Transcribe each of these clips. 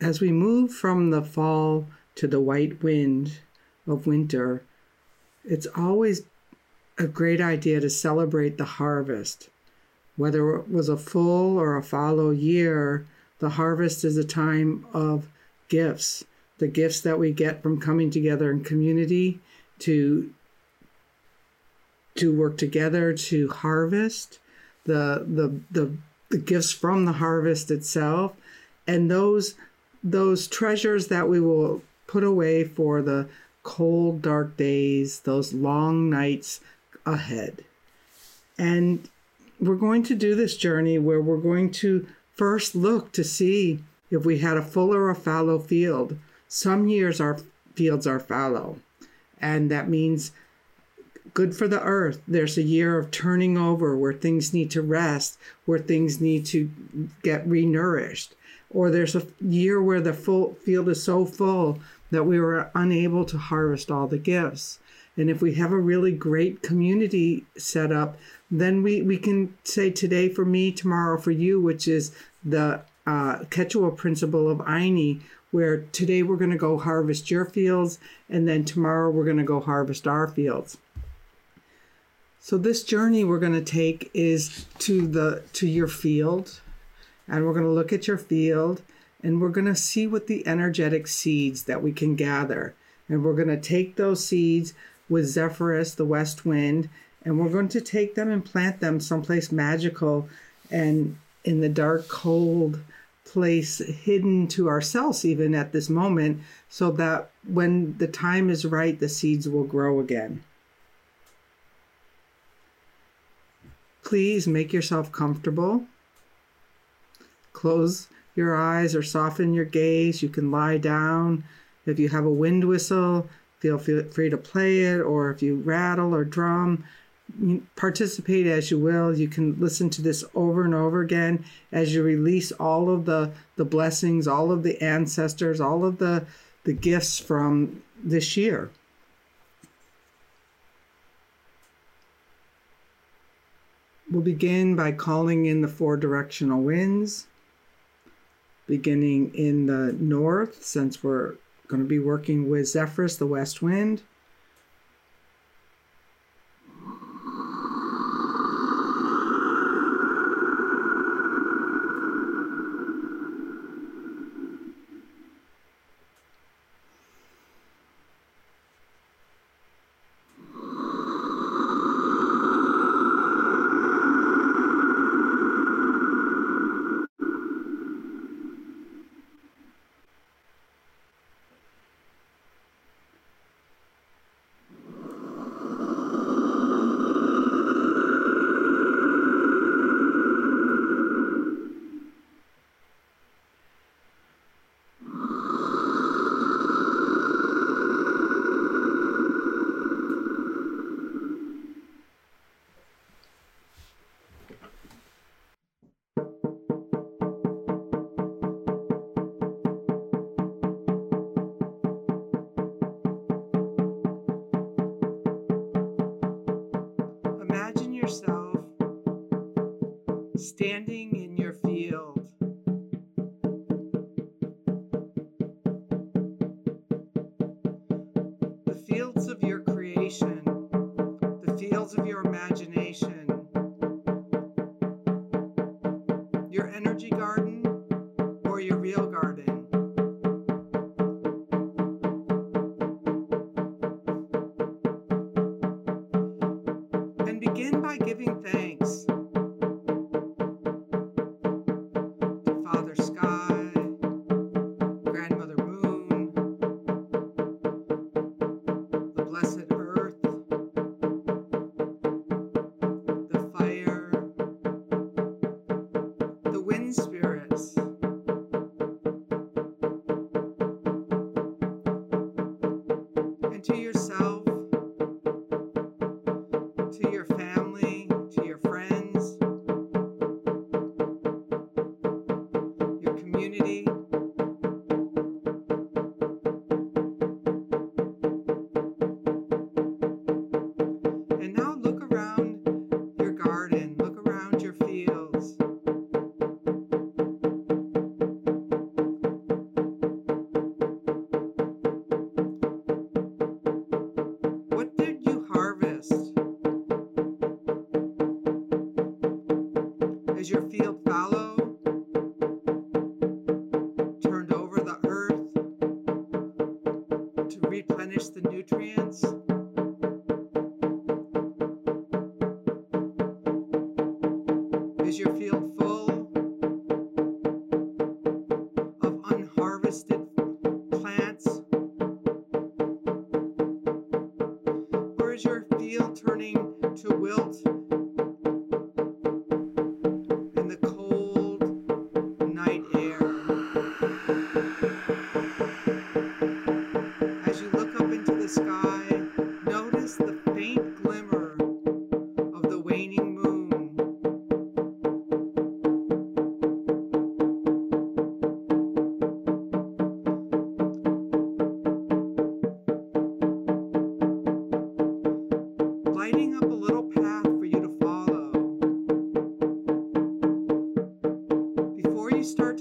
as we move from the fall to the white wind of winter, it's always a great idea to celebrate the harvest. Whether it was a full or a fallow year, the harvest is a time of gifts. The gifts that we get from coming together in community to to work together to harvest the the the, the gifts from the harvest itself and those those treasures that we will put away for the cold dark days those long nights ahead and we're going to do this journey where we're going to first look to see if we had a full or a fallow field. Some years our fields are fallow, and that means good for the earth. There's a year of turning over where things need to rest, where things need to get renourished. Or there's a year where the full field is so full that we were unable to harvest all the gifts. And if we have a really great community set up, then we, we can say today for me, tomorrow for you, which is the uh, Quechua principle of Ayni, where today we're going to go harvest your fields, and then tomorrow we're going to go harvest our fields. So this journey we're going to take is to the to your field, and we're going to look at your field, and we're going to see what the energetic seeds that we can gather, and we're going to take those seeds with Zephyrus, the west wind, and we're going to take them and plant them someplace magical and in the dark, cold place, hidden to ourselves, even at this moment, so that when the time is right, the seeds will grow again. Please make yourself comfortable. Close your eyes or soften your gaze. You can lie down. If you have a wind whistle, feel free to play it, or if you rattle or drum, participate as you will. You can listen to this over and over again as you release all of the, the blessings, all of the ancestors, all of the, the gifts from this year. We'll begin by calling in the four directional winds, beginning in the north, since we're going to be working with Zephyrus, the west wind. Standing in your field. The fields of your creation, the fields of your imagination, your energy garden or your real garden. And begin by giving thanks. Is your field fallow?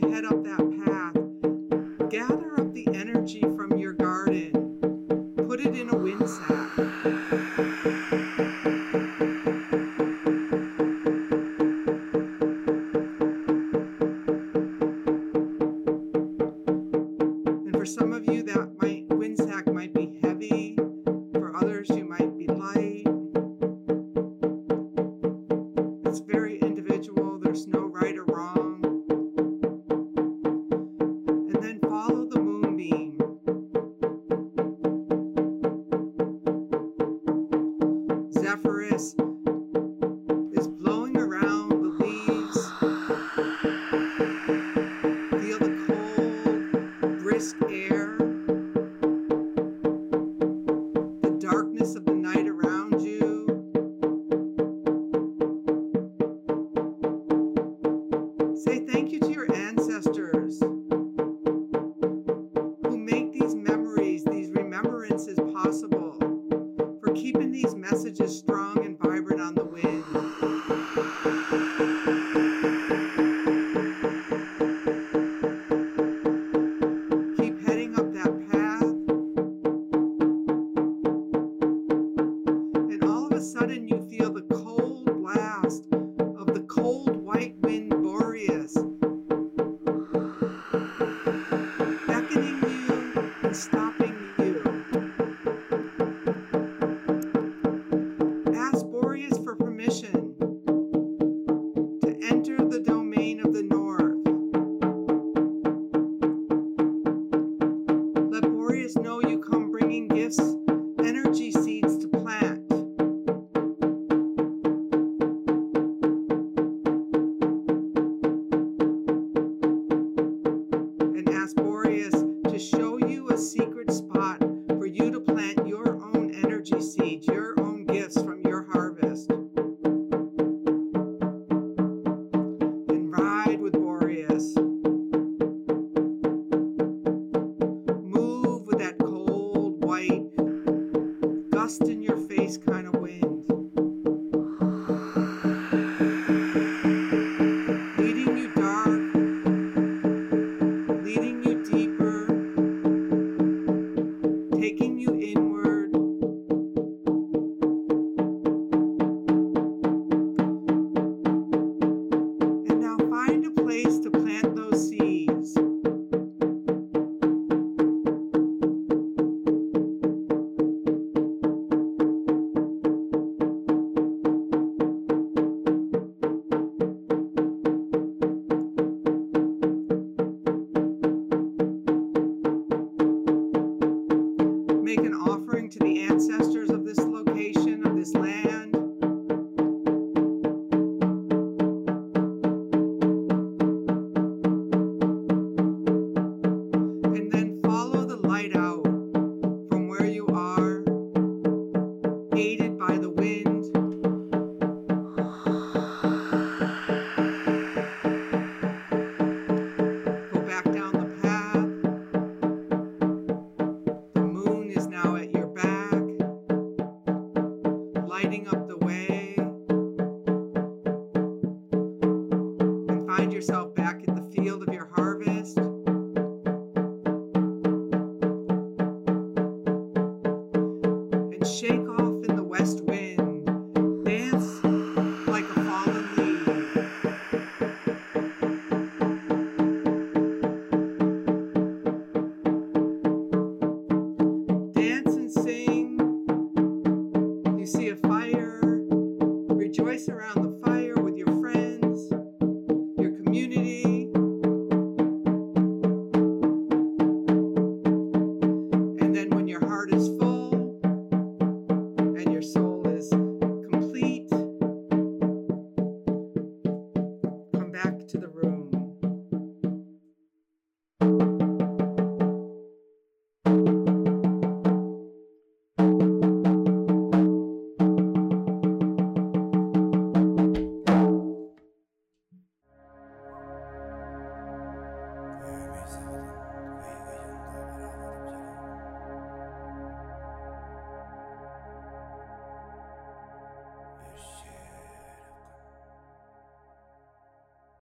To head up Boreas know you